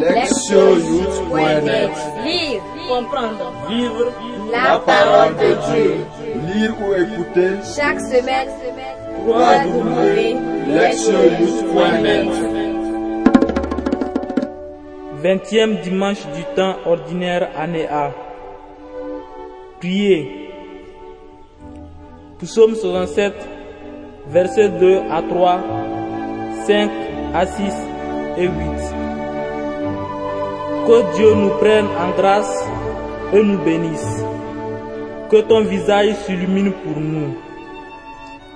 Lectionyouth.net Lire, comprendre. Vivre La parole de Dieu. Lire ou écouter Chaque semaine, www.lectionyouth.net 20e dimanche du temps ordinaire année A. Priez. Psaume 67, versets 2 à 3, 5 à 6 et 8. Que Dieu nous prenne en grâce et nous bénisse. Que ton visage s'illumine pour nous.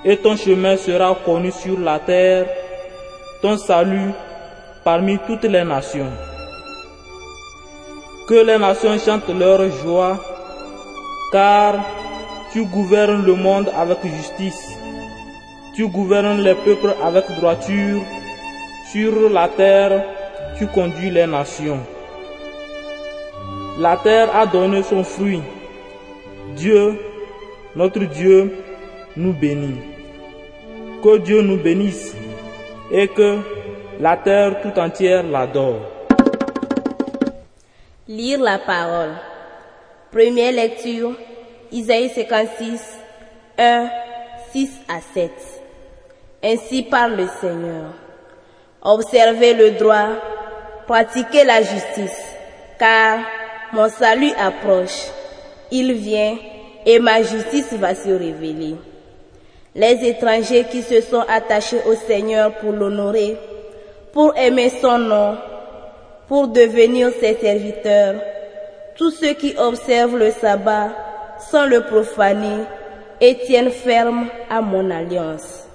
Et ton chemin sera connu sur la terre, ton salut parmi toutes les nations. Que les nations chantent leur joie, car tu gouvernes le monde avec justice. Tu gouvernes les peuples avec droiture. Sur la terre, tu conduis les nations. La terre a donné son fruit. Dieu, notre Dieu, nous bénit. Que Dieu nous bénisse et que la terre tout entière l'adore. Lire la parole. Première lecture, Isaïe 56, 1, 6 à 7. Ainsi parle le Seigneur. Observez le droit, pratiquez la justice, car mon salut approche. Il vient et ma justice va se révéler. Les étrangers qui se sont attachés au Seigneur pour l'honorer, pour aimer son nom, pour devenir ses serviteurs, tous ceux qui observent le sabbat sans le profaner et tiennent ferme à mon alliance.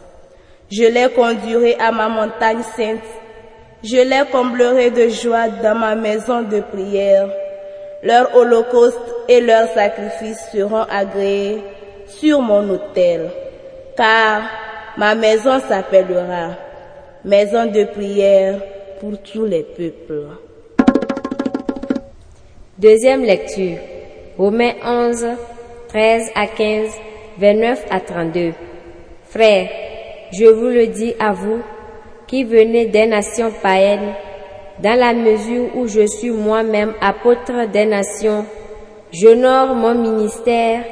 Je les conduirai à ma montagne sainte, je les comblerai de joie dans ma maison de prière. Leurs holocaustes et leurs sacrifices seront agréés sur mon autel, car ma maison s'appellera maison de prière pour tous les peuples. Deuxième lecture. Romains 11, 13 à 15, 29 à 32. Frères, je vous le dis à vous qui venez des nations païennes, dans la mesure où je suis moi-même apôtre des nations, j'honore mon ministère,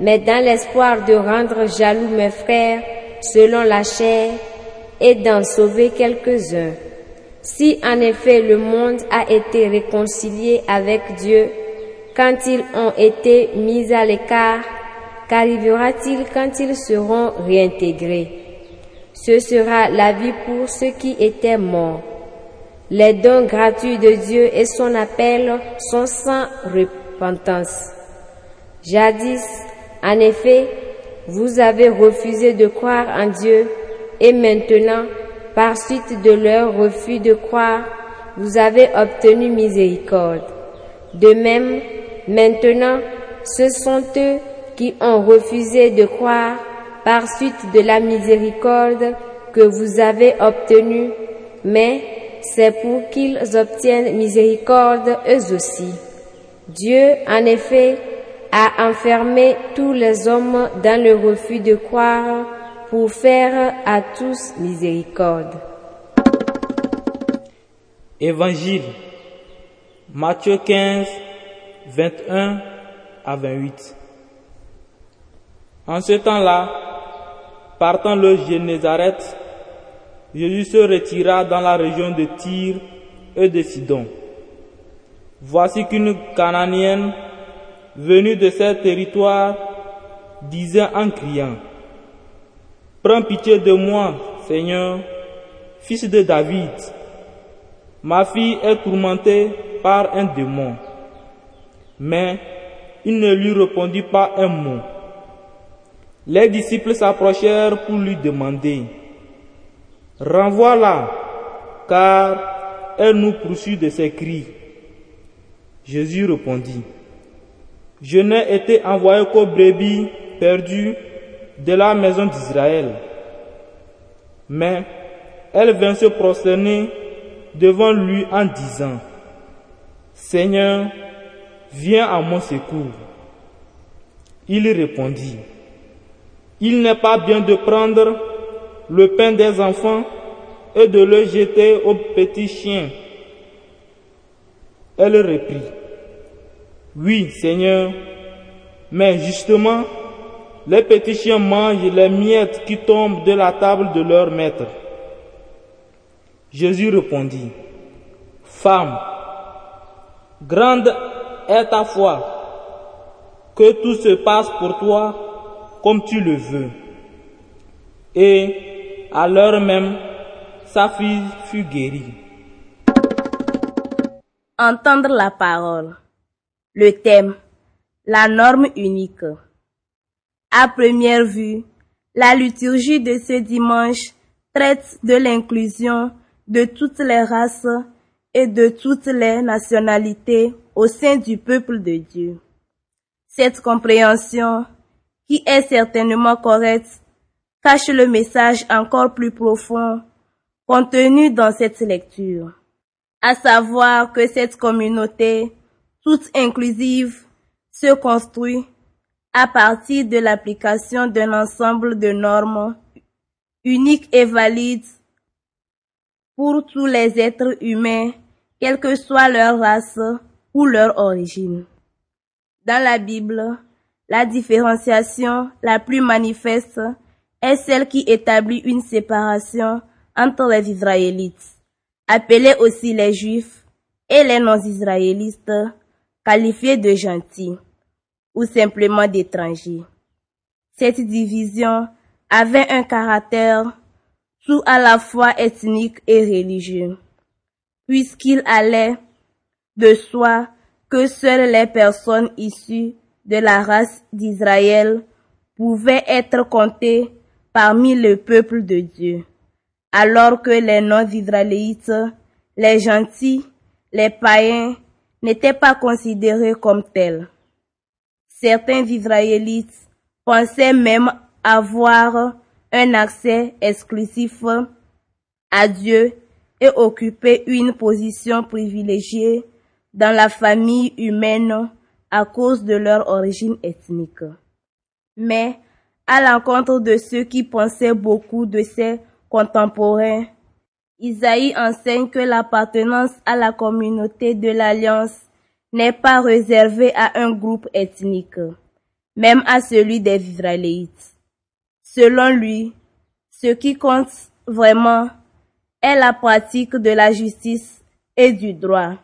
mais dans l'espoir de rendre jaloux mes frères selon la chair et d'en sauver quelques-uns. Si en effet le monde a été réconcilié avec Dieu quand ils ont été mis à l'écart, qu'arrivera-t-il quand ils seront réintégrés? Ce sera la vie pour ceux qui étaient morts. Les dons gratuits de Dieu et son appel sont sans repentance. Jadis, en effet, vous avez refusé de croire en Dieu et maintenant, par suite de leur refus de croire, vous avez obtenu miséricorde. De même, maintenant, ce sont eux qui ont refusé de croire par suite de la miséricorde que vous avez obtenue, mais c'est pour qu'ils obtiennent miséricorde eux aussi. Dieu, en effet, a enfermé tous les hommes dans le refus de croire pour faire à tous miséricorde. Évangile Matthieu 15, 21 à 28. En ce temps-là, partant le Génézareth, Jésus se retira dans la région de Tyr et de Sidon. Voici qu'une Cananéenne venue de ces territoires disait en criant, Prends pitié de moi, Seigneur, fils de David. Ma fille est tourmentée par un démon. Mais il ne lui répondit pas un mot. Les disciples s'approchèrent pour lui demander, Renvoie-la, car elle nous poursuit de ses cris. Jésus répondit, Je n'ai été envoyé qu'aux brebis perdues de la maison d'Israël. Mais elle vint se prosterner devant lui en disant, Seigneur, viens à mon secours. Il répondit, Il n'est pas bien de prendre le pain des enfants et de le jeter aux petits chiens. Elle reprit, Oui, Seigneur, mais justement, les petits chiens mangent les miettes qui tombent de la table de leur maître. Jésus répondit, Femme, grande est ta foi, que tout se passe pour toi comme tu le veux. À l'heure même, sa fille fut guérie. Entendre la parole. Le thème. La norme unique. À première vue, la liturgie de ce dimanche traite de l'inclusion de toutes les races et de toutes les nationalités au sein du peuple de Dieu. Cette compréhension, qui est certainement correcte, cache le message encore plus profond contenu dans cette lecture, à savoir que cette communauté, toute inclusive, se construit à partir de l'application d'un ensemble de normes uniques et valides pour tous les êtres humains, quelle que soit leur race ou leur origine. Dans la Bible, la différenciation la plus manifeste est celle qui établit une séparation entre les Israélites, appelés aussi les Juifs, et les non-israélites, qualifiés de gentils ou simplement d'étrangers. Cette division avait un caractère tout à la fois ethnique et religieux, puisqu'il allait de soi que seules les personnes issues de la race d'Israël pouvaient être comptées parmi le peuple de Dieu, alors que les non-israélites, les gentils, les païens n'étaient pas considérés comme tels. Certains Israélites pensaient même avoir un accès exclusif à Dieu et occuper une position privilégiée dans la famille humaine à cause de leur origine ethnique. Mais, à l'encontre de ceux qui pensaient beaucoup de ses contemporains, Isaïe enseigne que l'appartenance à la communauté de l'Alliance n'est pas réservée à un groupe ethnique, même à celui des Israélites. Selon lui, ce qui compte vraiment est la pratique de la justice et du droit,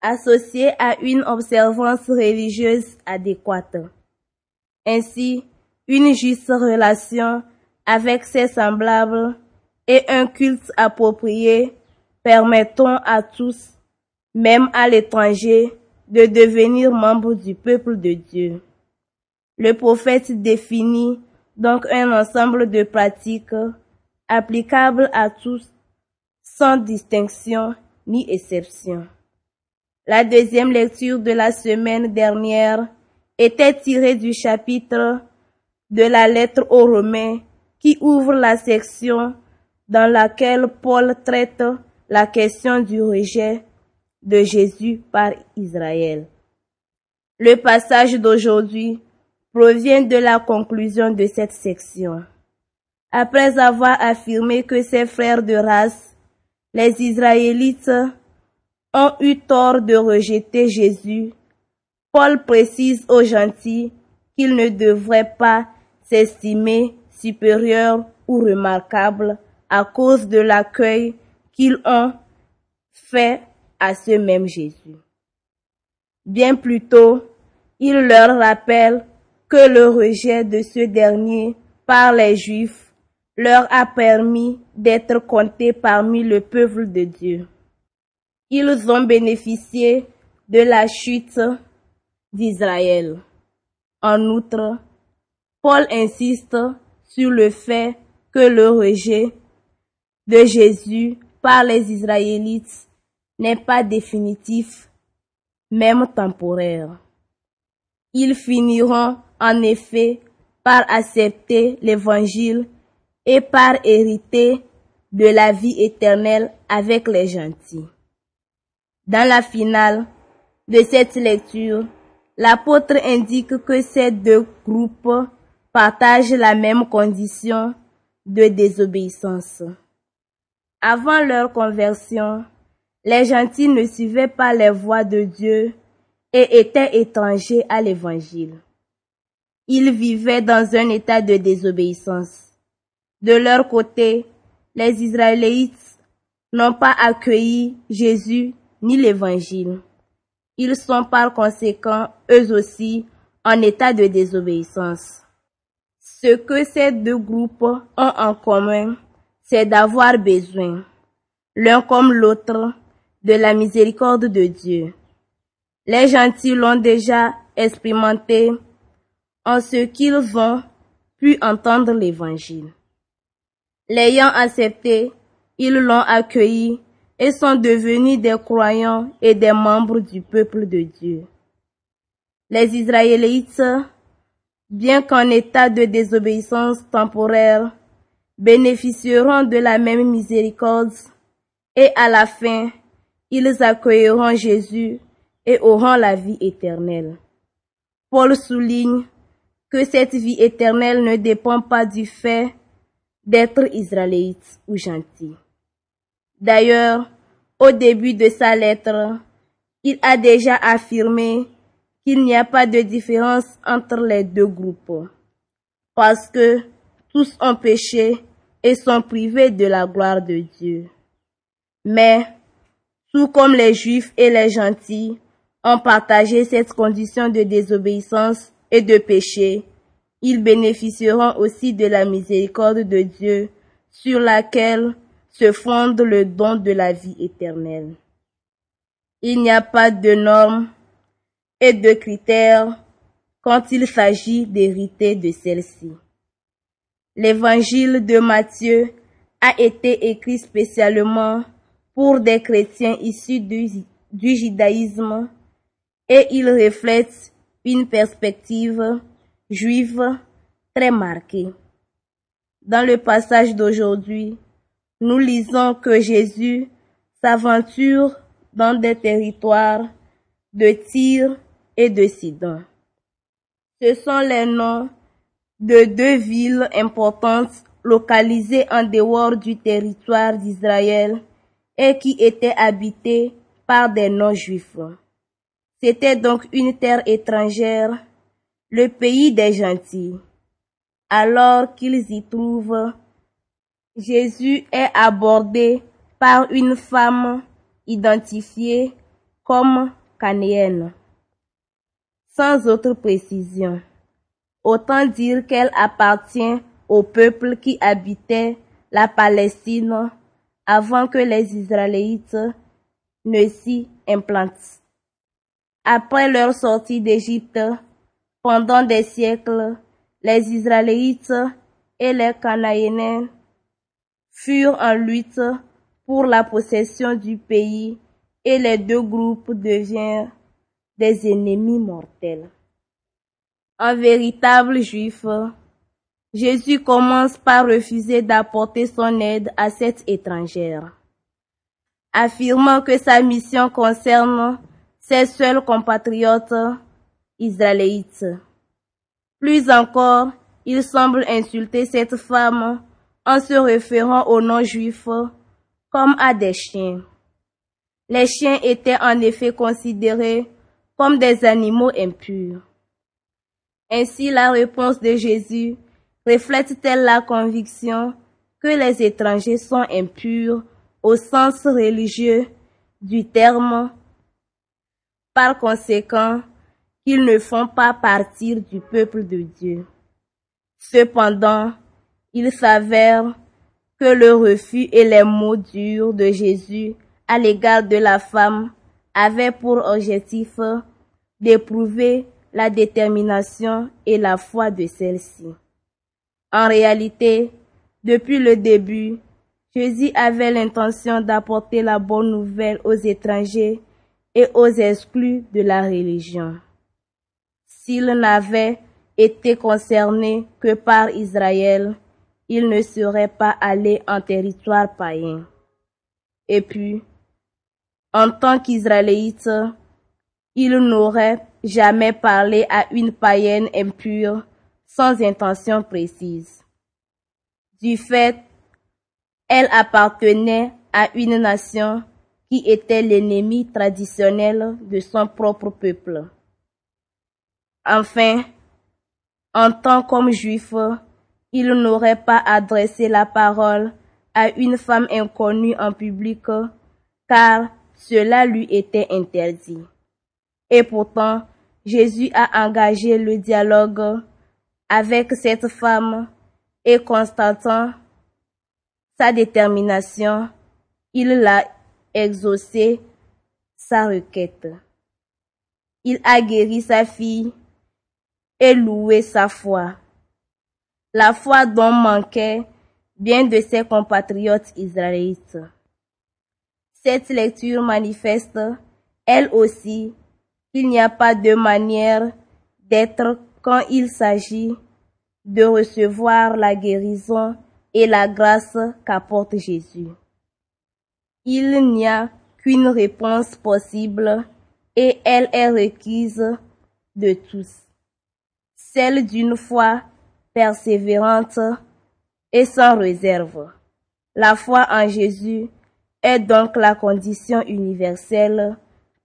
associée à une observance religieuse adéquate. Ainsi, une juste relation avec ses semblables et un culte approprié permettront à tous, même à l'étranger, de devenir membres du peuple de Dieu. Le prophète définit donc un ensemble de pratiques applicables à tous sans distinction ni exception. La deuxième lecture de la semaine dernière était tirée du chapitre de la lettre aux Romains qui ouvre la section dans laquelle Paul traite la question du rejet de Jésus par Israël. Le passage d'aujourd'hui provient de la conclusion de cette section. Après avoir affirmé que ses frères de race, les Israélites, ont eu tort de rejeter Jésus, Paul précise aux gentils qu'ils ne devraient pas s'estimer supérieurs ou remarquables à cause de l'accueil qu'ils ont fait à ce même Jésus. Bien plutôt, il leur rappelle que le rejet de ce dernier par les Juifs leur a permis d'être comptés parmi le peuple de Dieu. Ils ont bénéficié de la chute d'Israël. En outre, Paul insiste sur le fait que le rejet de Jésus par les Israélites n'est pas définitif, même temporaire. Ils finiront en effet par accepter l'évangile et par hériter de la vie éternelle avec les gentils. Dans la finale de cette lecture, l'apôtre indique que ces deux groupes partagent la même condition de désobéissance. Avant leur conversion, Les gentils ne suivaient pas les voies de Dieu et étaient étrangers à l'évangile. Ils vivaient dans un état de désobéissance. De leur côté, les Israélites n'ont pas accueilli Jésus ni l'évangile. Ils sont par conséquent, eux aussi, en état de désobéissance. Ce que ces deux groupes ont en commun, c'est d'avoir besoin, l'un comme l'autre, de la miséricorde de Dieu. Les gentils l'ont déjà expérimenté en ce qu'ils vont pu entendre l'évangile. L'ayant accepté, ils l'ont accueilli et sont devenus des croyants et des membres du peuple de Dieu. Les Israélites bien qu'en état de désobéissance temporaire, bénéficieront de la même miséricorde et à la fin, ils accueilleront Jésus et auront la vie éternelle. Paul souligne que cette vie éternelle ne dépend pas du fait d'être israélite ou gentil. D'ailleurs, au début de sa lettre, il a déjà affirmé qu'il n'y a pas de différence entre les deux groupes, parce que tous ont péché et sont privés de la gloire de Dieu. Mais, tout comme les juifs et les gentils ont partagé cette condition de désobéissance et de péché, ils bénéficieront aussi de la miséricorde de Dieu sur laquelle se fonde le don de la vie éternelle. Il n'y a pas de normes et de critères quand il s'agit d'hériter de celle-ci. L'évangile de Matthieu a été écrit spécialement pour des chrétiens issus du, judaïsme et il reflète une perspective juive très marquée. Dans le passage d'aujourd'hui, nous lisons que Jésus s'aventure dans des territoires de Tyr et de Sidon. Ce sont les noms de deux villes importantes localisées en dehors du territoire d'Israël et qui étaient habitées par des non-juifs. C'était donc une terre étrangère, le pays des gentils. Alors qu'ils y trouvent, Jésus est abordé par une femme identifiée comme canéenne sans autre précision. Autant dire qu'elle appartient au peuple qui habitait la Palestine avant que les Israélites ne s'y implantent. Après leur sortie d'Égypte, pendant des siècles, les Israélites et les Canaïens furent en lutte pour la possession du pays et les deux groupes devinrent des ennemis mortels. Un véritable juif, Jésus commence par refuser d'apporter son aide à cette étrangère, affirmant que sa mission concerne ses seuls compatriotes israélites. Plus encore, il semble insulter cette femme en se référant aux non-juifs comme à des chiens. Les chiens étaient en effet considérés comme des animaux impurs. Ainsi la réponse de Jésus reflète-t-elle la conviction que les étrangers sont impurs au sens religieux du terme, par conséquent qu'ils ne font pas partie du peuple de Dieu. Cependant, il s'avère que le refus et les mots durs de Jésus à l'égard de la femme avait pour objectif d'éprouver la détermination et la foi de celle-ci. En réalité, depuis le début, Jésus avait l'intention d'apporter la bonne nouvelle aux étrangers et aux exclus de la religion. S'il n'avait été concerné que par Israël, il ne serait pas allé en territoire païen. Et puis, en tant qu'Israélite, il n'aurait jamais parlé à une païenne impure sans intention précise. Du fait, elle appartenait à une nation qui était l'ennemi traditionnel de son propre peuple. Enfin, en tant qu'homme juif, il n'aurait pas adressé la parole à une femme inconnue en public, car cela lui était interdit. Et pourtant, Jésus a engagé le dialogue avec cette femme et constatant sa détermination, il l'a exaucé sa requête. Il a guéri sa fille et loué sa foi. La foi dont manquaient bien de ses compatriotes israélites. Cette lecture manifeste, elle aussi, qu'il n'y a pas de manière d'être quand il s'agit de recevoir la guérison et la grâce qu'apporte Jésus. Il n'y a qu'une réponse possible et elle est requise de tous. Celle d'une foi persévérante et sans réserve. La foi en Jésus est donc la condition universelle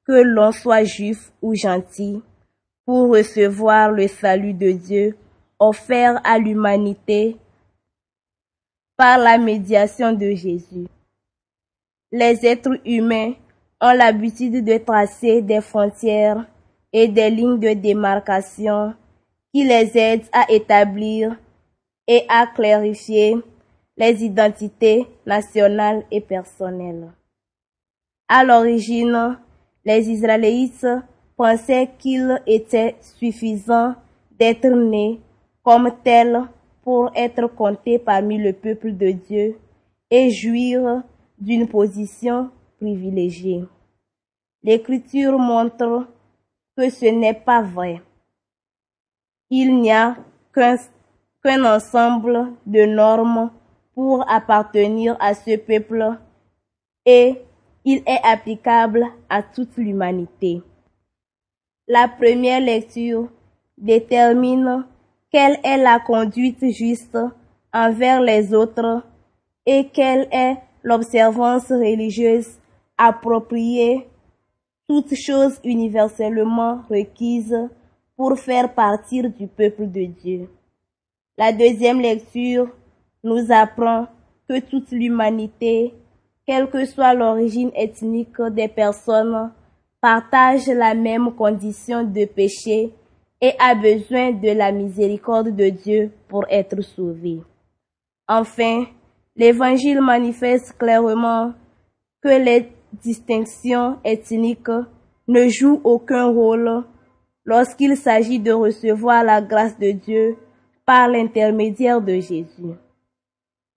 que l'on soit juif ou gentil pour recevoir le salut de Dieu offert à l'humanité par la médiation de Jésus. Les êtres humains ont l'habitude de tracer des frontières et des lignes de démarcation qui les aident à établir et à clarifier les identités nationales et personnelles. À l'origine, les Israélites pensaient qu'il était suffisant d'être nés comme tels pour être compté parmi le peuple de Dieu et jouir d'une position privilégiée. L'Écriture montre que ce n'est pas vrai. Il n'y a qu'un ensemble de normes pour appartenir à ce peuple et il est applicable à toute l'humanité. La première lecture détermine quelle est la conduite juste envers les autres et quelle est l'observance religieuse appropriée, toutes choses universellement requises pour faire partir du peuple de Dieu. La deuxième lecture nous apprend que toute l'humanité, quelle que soit l'origine ethnique des personnes, partage la même condition de péché et a besoin de la miséricorde de Dieu pour être sauvé. Enfin, l'Évangile manifeste clairement que les distinctions ethniques ne jouent aucun rôle lorsqu'il s'agit de recevoir la grâce de Dieu par l'intermédiaire de Jésus.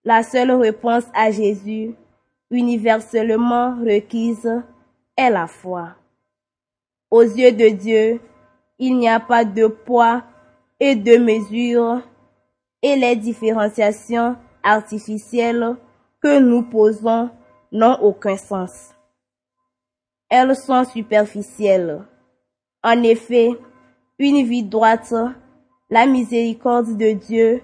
La seule réponse à Jésus, universellement requise, est la foi. Aux yeux de Dieu, il n'y a pas de poids et de mesure et les différenciations artificielles que nous posons n'ont aucun sens. Elles sont superficielles. En effet, une vie droite, la miséricorde de Dieu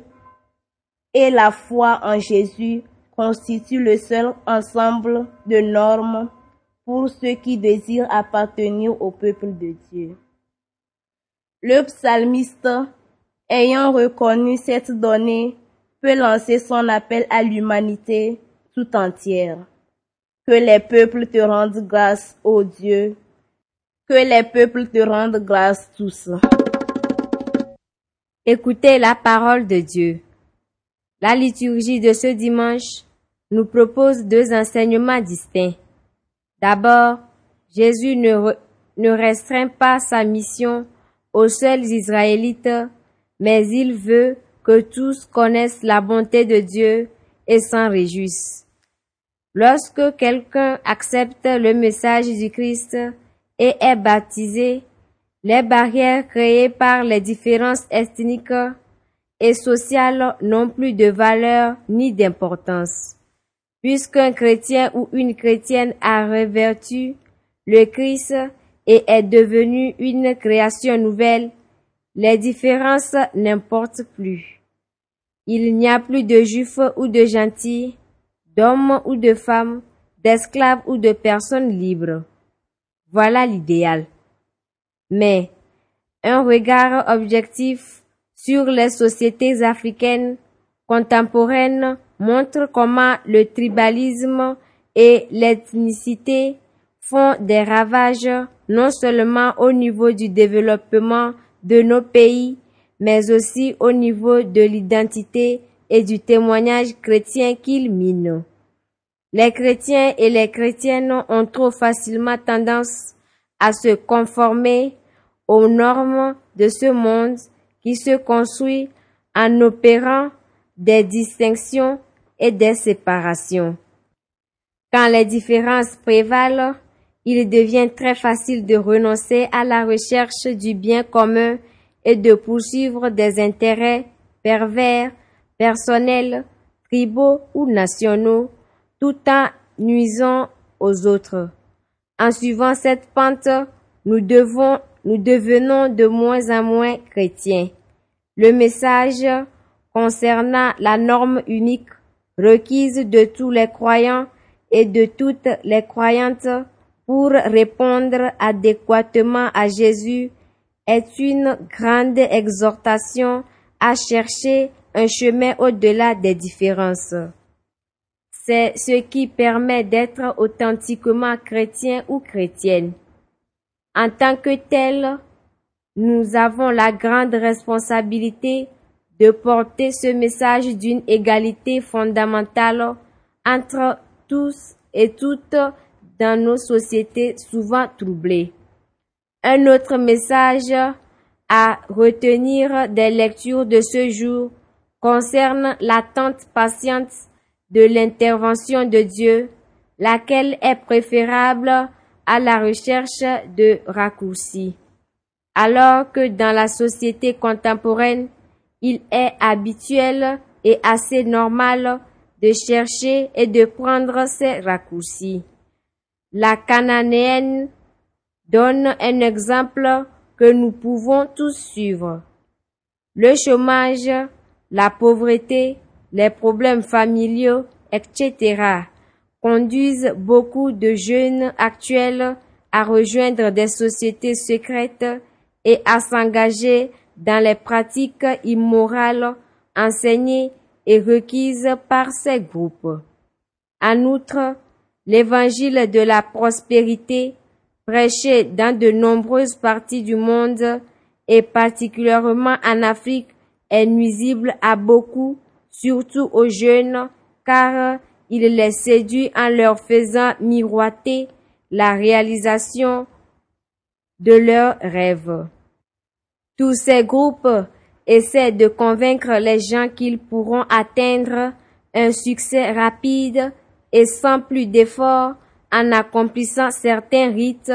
et la foi en Jésus constituent le seul ensemble de normes pour ceux qui désirent appartenir au peuple de Dieu. Le psalmiste, ayant reconnu cette donnée, peut lancer son appel à l'humanité tout entière. Que les peuples te rendent grâce, ô Dieu. Que les peuples te rendent grâce tous. Écoutez la parole de Dieu. La liturgie de ce dimanche nous propose deux enseignements distincts. D'abord, Jésus ne, restreint pas sa mission aux seuls Israélites, mais il veut que tous connaissent la bonté de Dieu et s'en réjouissent. Lorsque quelqu'un accepte le message du Christ et est baptisé, les barrières créées par les différences ethniques et sociales n'ont plus de valeur ni d'importance. Puisqu'un chrétien ou une chrétienne a revertu le Christ et est devenu une création nouvelle, les différences n'importent plus. Il n'y a plus de juifs ou de gentils, d'hommes ou de femmes, d'esclaves ou de personnes libres. Voilà l'idéal. Mais un regard objectif sur les sociétés africaines contemporaines montre comment le tribalisme et l'ethnicité font des ravages non seulement au niveau du développement de nos pays, mais aussi au niveau de l'identité et du témoignage chrétien qu'ils minent. Les chrétiens et les chrétiennes ont trop facilement tendance à se conformer aux normes de ce monde qui se construit en opérant des distinctions et des séparations. Quand les différences prévalent, il devient très facile de renoncer à la recherche du bien commun et de poursuivre des intérêts pervers, personnels, tribaux ou nationaux, tout en nuisant aux autres. En suivant cette pente, nous devons, nous devenons de moins en moins chrétiens. Le message concernant la norme unique requise de tous les croyants et de toutes les croyantes pour répondre adéquatement à Jésus est une grande exhortation à chercher un chemin au-delà des différences. C'est ce qui permet d'être authentiquement chrétien ou chrétienne. En tant que tel, nous avons la grande responsabilité de porter ce message d'une égalité fondamentale entre tous et toutes dans nos sociétés souvent troublées. Un autre message à retenir des lectures de ce jour concerne l'attente patiente de l'intervention de Dieu, laquelle est préférable à la recherche de raccourcis. Alors que dans la société contemporaine, il est habituel et assez normal de chercher et de prendre ces raccourcis. La cananéenne donne un exemple que nous pouvons tous suivre. Le chômage, la pauvreté, les problèmes familiaux, etc. conduisent beaucoup de jeunes actuels à rejoindre des sociétés secrètes et à s'engager dans les pratiques immorales enseignées et requises par ces groupes. En outre, l'évangile de la prospérité prêché dans de nombreuses parties du monde et particulièrement en Afrique est nuisible à beaucoup, surtout aux jeunes, car il les séduit en leur faisant miroiter la réalisation de leurs rêves. Tous ces groupes essaient de convaincre les gens qu'ils pourront atteindre un succès rapide et sans plus d'efforts en accomplissant certains rites,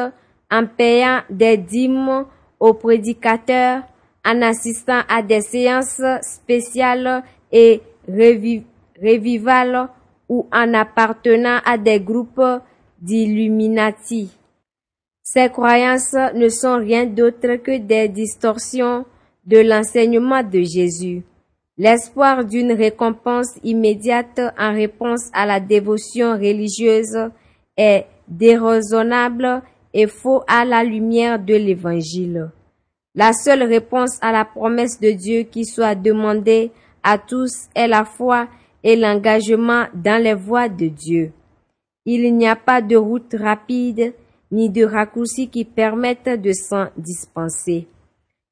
en payant des dîmes aux prédicateurs, en assistant à des séances spéciales et revivales ou en appartenant à des groupes d'illuminati. Ces croyances ne sont rien d'autre que des distorsions de l'enseignement de Jésus. L'espoir d'une récompense immédiate en réponse à la dévotion religieuse est déraisonnable et faux à la lumière de l'Évangile. La seule réponse à la promesse de Dieu qui soit demandée à tous est la foi et l'engagement dans les voies de Dieu. Il n'y a pas de route rapide ni de raccourci qui permettent de s'en dispenser.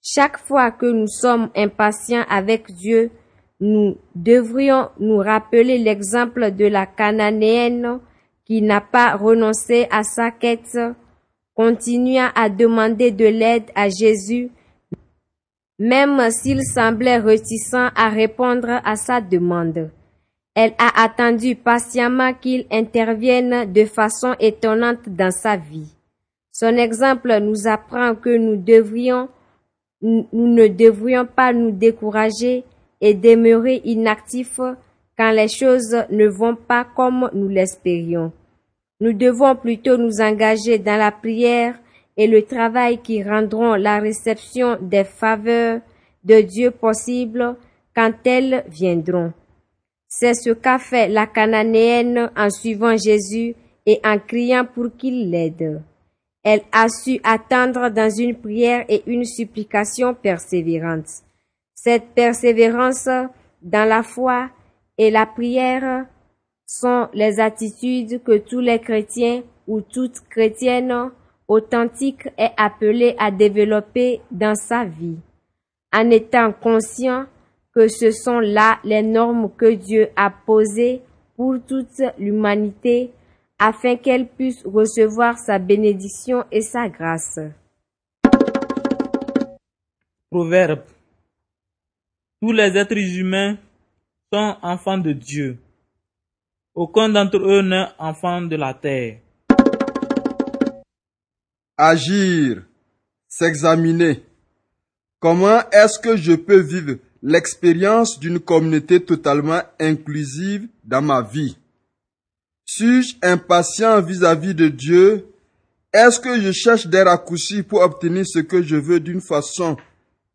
Chaque fois que nous sommes impatients avec Dieu, nous devrions nous rappeler l'exemple de la cananéenne qui n'a pas renoncé à sa quête, continua à demander de l'aide à Jésus, même s'il semblait réticent à répondre à sa demande. Elle a attendu patiemment qu'il intervienne de façon étonnante dans sa vie. Son exemple nous apprend que nous devrions, nous ne devrions pas nous décourager et demeurer inactifs quand les choses ne vont pas comme nous l'espérions. Nous devons plutôt nous engager dans la prière et le travail qui rendront la réception des faveurs de Dieu possible quand elles viendront. C'est ce qu'a fait la cananéenne en suivant Jésus et en criant pour qu'il l'aide. Elle a su attendre dans une prière et une supplication persévérante. Cette persévérance dans la foi et la prière sont les attitudes que tous les chrétiens ou toute chrétienne authentique est appelée à développer dans sa vie, en étant conscient que ce sont là les normes que Dieu a posées pour toute l'humanité afin qu'elle puisse recevoir sa bénédiction et sa grâce. Proverbe. Tous les êtres humains sont enfants de Dieu. Aucun d'entre eux n'est enfant de la terre. Agir, s'examiner. Comment est-ce que je peux vivre l'expérience d'une communauté totalement inclusive dans ma vie. Suis-je impatient vis-à-vis de Dieu? Est-ce que je cherche des raccourcis pour obtenir ce que je veux d'une façon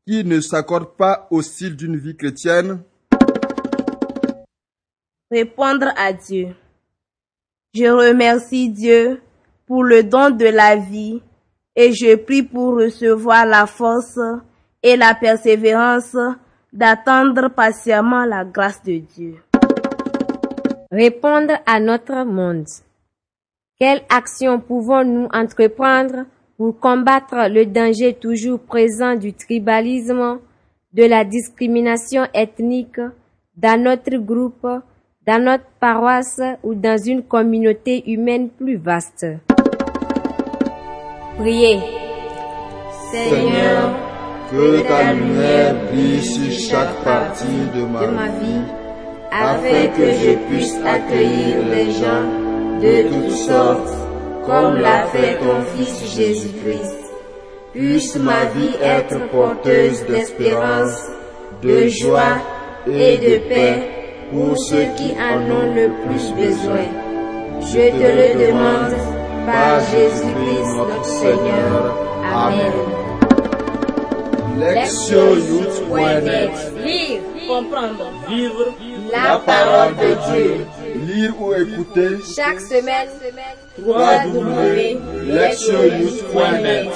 qui ne s'accorde pas au style d'une vie chrétienne? Répondre à Dieu. Je remercie Dieu pour le don de la vie et je prie pour recevoir la force et la persévérance d'attendre patiemment la grâce de Dieu. Répondre à notre monde. Quelle action pouvons-nous entreprendre pour combattre le danger toujours présent du tribalisme, de la discrimination ethnique dans notre groupe, dans notre paroisse ou dans une communauté humaine plus vaste? Priez. Seigneur, Que ta lumière brille sur chaque partie de ma de ma vie, vie, afin que je puisse accueillir les gens de toutes sortes, comme l'a fait ton Fils Jésus-Christ. Puisse ma vie être porteuse d'espérance, de joie et de paix pour ceux qui en ont le plus besoin. Je te le demande par Jésus-Christ notre Seigneur. Amen. Lire, comprendre. Vivre la parole de Dieu. Lire ou écouter chaque semaine www.lectionyouth.net